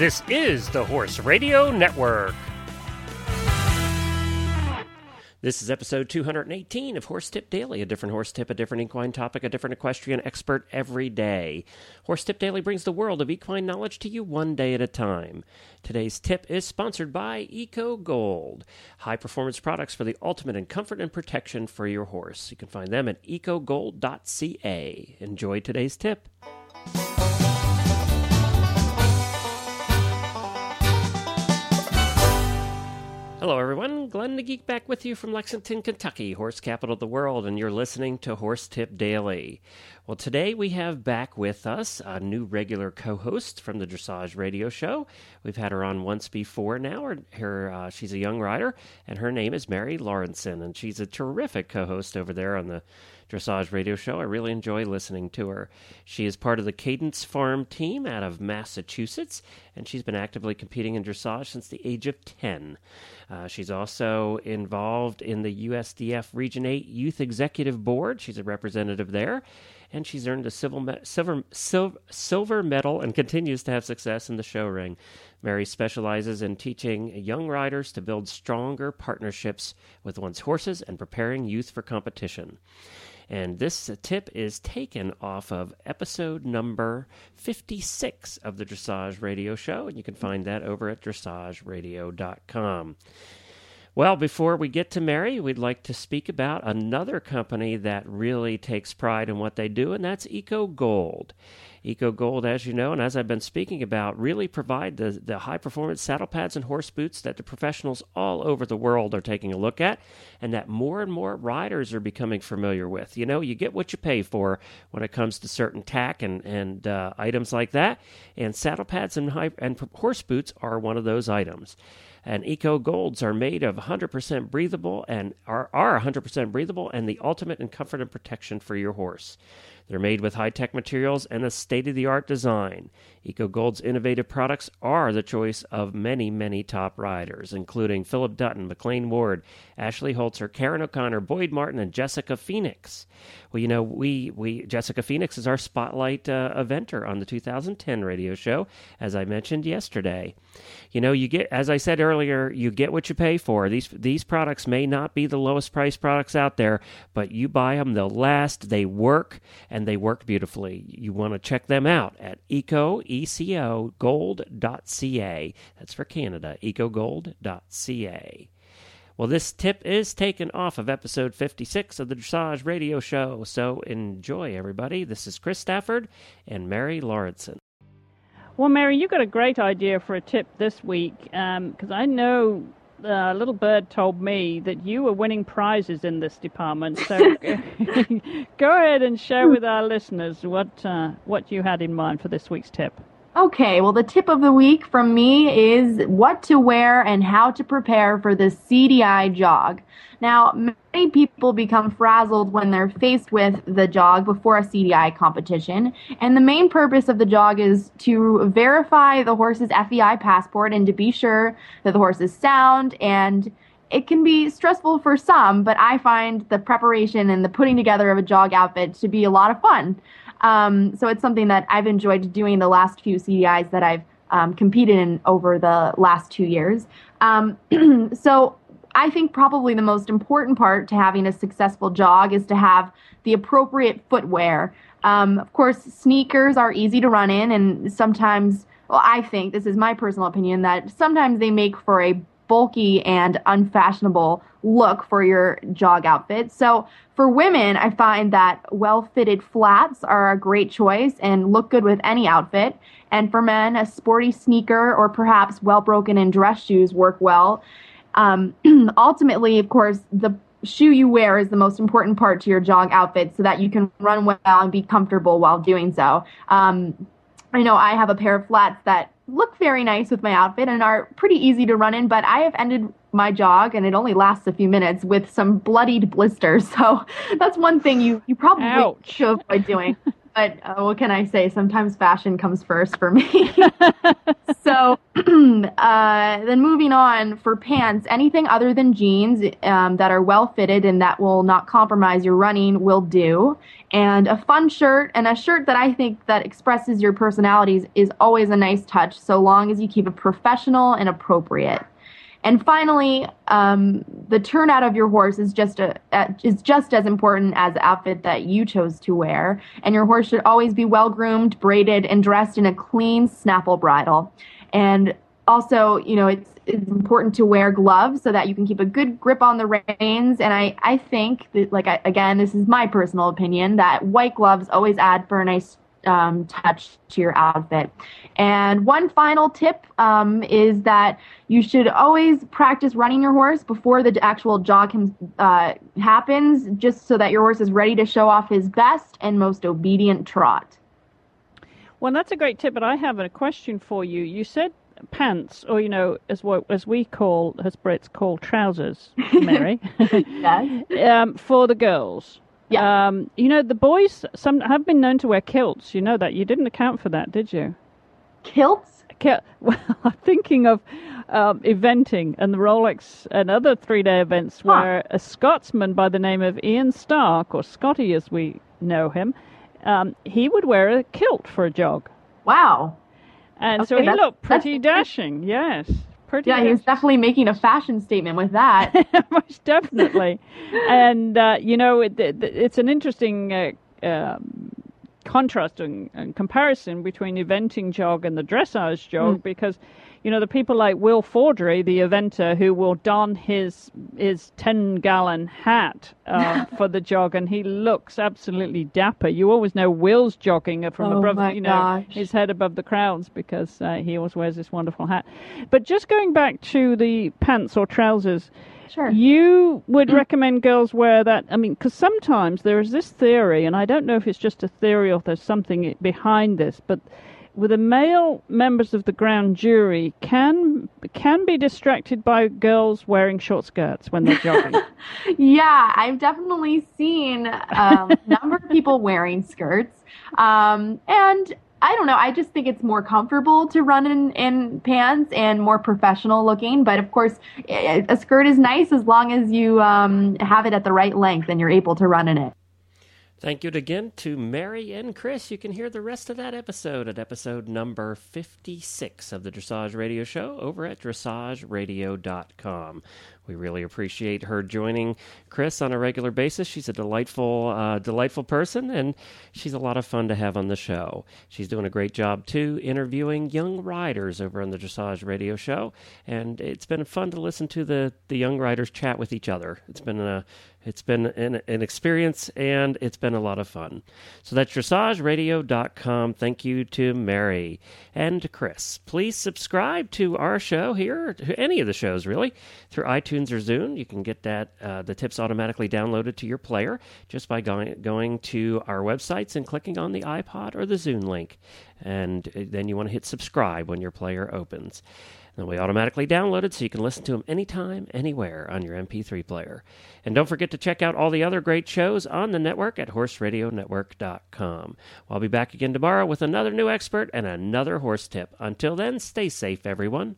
This is the Horse Radio Network. This is episode 218 of Horse Tip Daily, a different horse tip, a different equine topic, a different equestrian expert every day. Horse Tip Daily brings the world of equine knowledge to you one day at a time. Today's tip is sponsored by Eco Gold, high performance products for the ultimate in comfort and protection for your horse. You can find them at ecogold.ca. Enjoy today's tip. Hello, everyone. Glenn the Geek back with you from Lexington, Kentucky, horse capital of the world, and you're listening to Horse Tip Daily. Well, today we have back with us a new regular co host from the Dressage Radio Show. We've had her on once before now. Her, her uh, She's a young rider, and her name is Mary Lauritsen, and she's a terrific co host over there on the dressage radio show. I really enjoy listening to her. She is part of the Cadence Farm team out of Massachusetts, and she's been actively competing in dressage since the age of 10. Uh, she's also involved in the USDF Region 8 Youth Executive Board. She's a representative there, and she's earned a silver, silver, silver, silver medal and continues to have success in the show ring. Mary specializes in teaching young riders to build stronger partnerships with one's horses and preparing youth for competition. And this tip is taken off of episode number 56 of the Dressage Radio Show, and you can find that over at dressageradio.com. Well, before we get to Mary, we'd like to speak about another company that really takes pride in what they do, and that's Eco Gold. Eco Gold, as you know, and as I've been speaking about, really provide the, the high performance saddle pads and horse boots that the professionals all over the world are taking a look at and that more and more riders are becoming familiar with. You know, you get what you pay for when it comes to certain tack and, and uh, items like that, and saddle pads and, high, and horse boots are one of those items and Eco Golds are made of 100% breathable and are, are 100% breathable and the ultimate in comfort and protection for your horse. They're made with high tech materials and a state of the art design. EcoGold's innovative products are the choice of many, many top riders, including Philip Dutton, McLean Ward, Ashley Holzer, Karen O'Connor, Boyd Martin, and Jessica Phoenix. Well, you know, we, we Jessica Phoenix is our spotlight uh, eventer on the 2010 radio show, as I mentioned yesterday. You know, you get, as I said earlier, you get what you pay for. These these products may not be the lowest priced products out there, but you buy them, they'll last, they work, and they work beautifully. You want to check them out at Eco ecogold.ca. That's for Canada, ecogold.ca. Well, this tip is taken off of episode 56 of the Dressage Radio Show, so enjoy, everybody. This is Chris Stafford and Mary Lauritsen. Well, Mary, you got a great idea for a tip this week because um, I know uh, little bird told me that you were winning prizes in this department. So go ahead and share with our listeners what uh, what you had in mind for this week's tip. Okay, well, the tip of the week from me is what to wear and how to prepare for the CDI jog. Now, many people become frazzled when they're faced with the jog before a CDI competition, and the main purpose of the jog is to verify the horse's FEI passport and to be sure that the horse is sound and it can be stressful for some, but I find the preparation and the putting together of a jog outfit to be a lot of fun. Um, so it's something that I've enjoyed doing the last few CDIs that I've um, competed in over the last two years. Um, so I think probably the most important part to having a successful jog is to have the appropriate footwear. Um, of course, sneakers are easy to run in, and sometimes, well, I think this is my personal opinion that sometimes they make for a bulky and unfashionable look for your jog outfit. So for women, I find that well fitted flats are a great choice and look good with any outfit. And for men, a sporty sneaker or perhaps well broken in dress shoes work well. Um, ultimately, of course, the shoe you wear is the most important part to your jog outfit so that you can run well and be comfortable while doing so. Um, I know I have a pair of flats that look very nice with my outfit and are pretty easy to run in, but I have ended my jog and it only lasts a few minutes with some bloodied blisters. So that's one thing you, you probably Ouch. should avoid doing. but uh, what can I say? Sometimes fashion comes first for me. so, uh, then moving on for pants, anything other than jeans um, that are well fitted and that will not compromise your running will do. And a fun shirt and a shirt that I think that expresses your personalities is always a nice touch, so long as you keep it professional and appropriate. And finally, um, the turnout of your horse is just a, is just as important as the outfit that you chose to wear. And your horse should always be well groomed, braided, and dressed in a clean Snaffle bridle. And also, you know, it's, it's important to wear gloves so that you can keep a good grip on the reins. And I, I think that, like, I, again, this is my personal opinion, that white gloves always add for a nice um, touch to your outfit. And one final tip um, is that you should always practice running your horse before the actual jog uh, happens, just so that your horse is ready to show off his best and most obedient trot. Well, that's a great tip, but I have a question for you. You said pants, or you know, as what as we call, as Brits call trousers, Mary. yes. um, for the girls. Yeah. Um, you know, the boys some have been known to wear kilts. You know that. You didn't account for that, did you? Kilts? Kil- well, I'm thinking of um, eventing and the Rolex and other three day events huh. where a Scotsman by the name of Ian Stark, or Scotty as we know him, um, he would wear a kilt for a jog. Wow. And okay, so he looked pretty dashing, yes pretty. Yeah, he was definitely making a fashion statement with that. Most definitely, and uh, you know, it, it, it's an interesting. Uh, um, contrast and, and, comparison between eventing jog and the dressage jog mm. because you know, the people like Will Faudree, the eventer, who will don his his ten gallon hat uh, for the jog, and he looks absolutely dapper. You always know Will's jogging from oh above, you know, gosh. his head above the crowds because uh, he always wears this wonderful hat. But just going back to the pants or trousers. Sure. You would recommend girls wear that? I mean, because sometimes there is this theory, and I don't know if it's just a theory or if there's something behind this, but with the male members of the grand jury can can be distracted by girls wearing short skirts when they're jogging. yeah, I've definitely seen um, a number of people wearing skirts, um, and I don't know. I just think it's more comfortable to run in, in pants and more professional looking. But of course, a skirt is nice as long as you um, have it at the right length and you're able to run in it. Thank you again to Mary and Chris. You can hear the rest of that episode at episode number 56 of the Dressage Radio Show over at dressageradio.com. We really appreciate her joining Chris on a regular basis. She's a delightful, uh, delightful person, and she's a lot of fun to have on the show. She's doing a great job too, interviewing young riders over on the Dressage Radio Show, and it's been fun to listen to the the young riders chat with each other. It's been a it's been an, an experience and it's been a lot of fun. So that's dressageradio.com. Thank you to Mary and to Chris. Please subscribe to our show here, to any of the shows really, through iTunes or Zune. You can get that uh, the tips automatically downloaded to your player just by going going to our websites and clicking on the iPod or the Zune link. And uh, then you want to hit subscribe when your player opens. They'll automatically downloaded so you can listen to them anytime, anywhere on your MP3 player. And don't forget to check out all the other great shows on the network at horseradionetwork.com. I'll be back again tomorrow with another new expert and another horse tip. Until then, stay safe, everyone.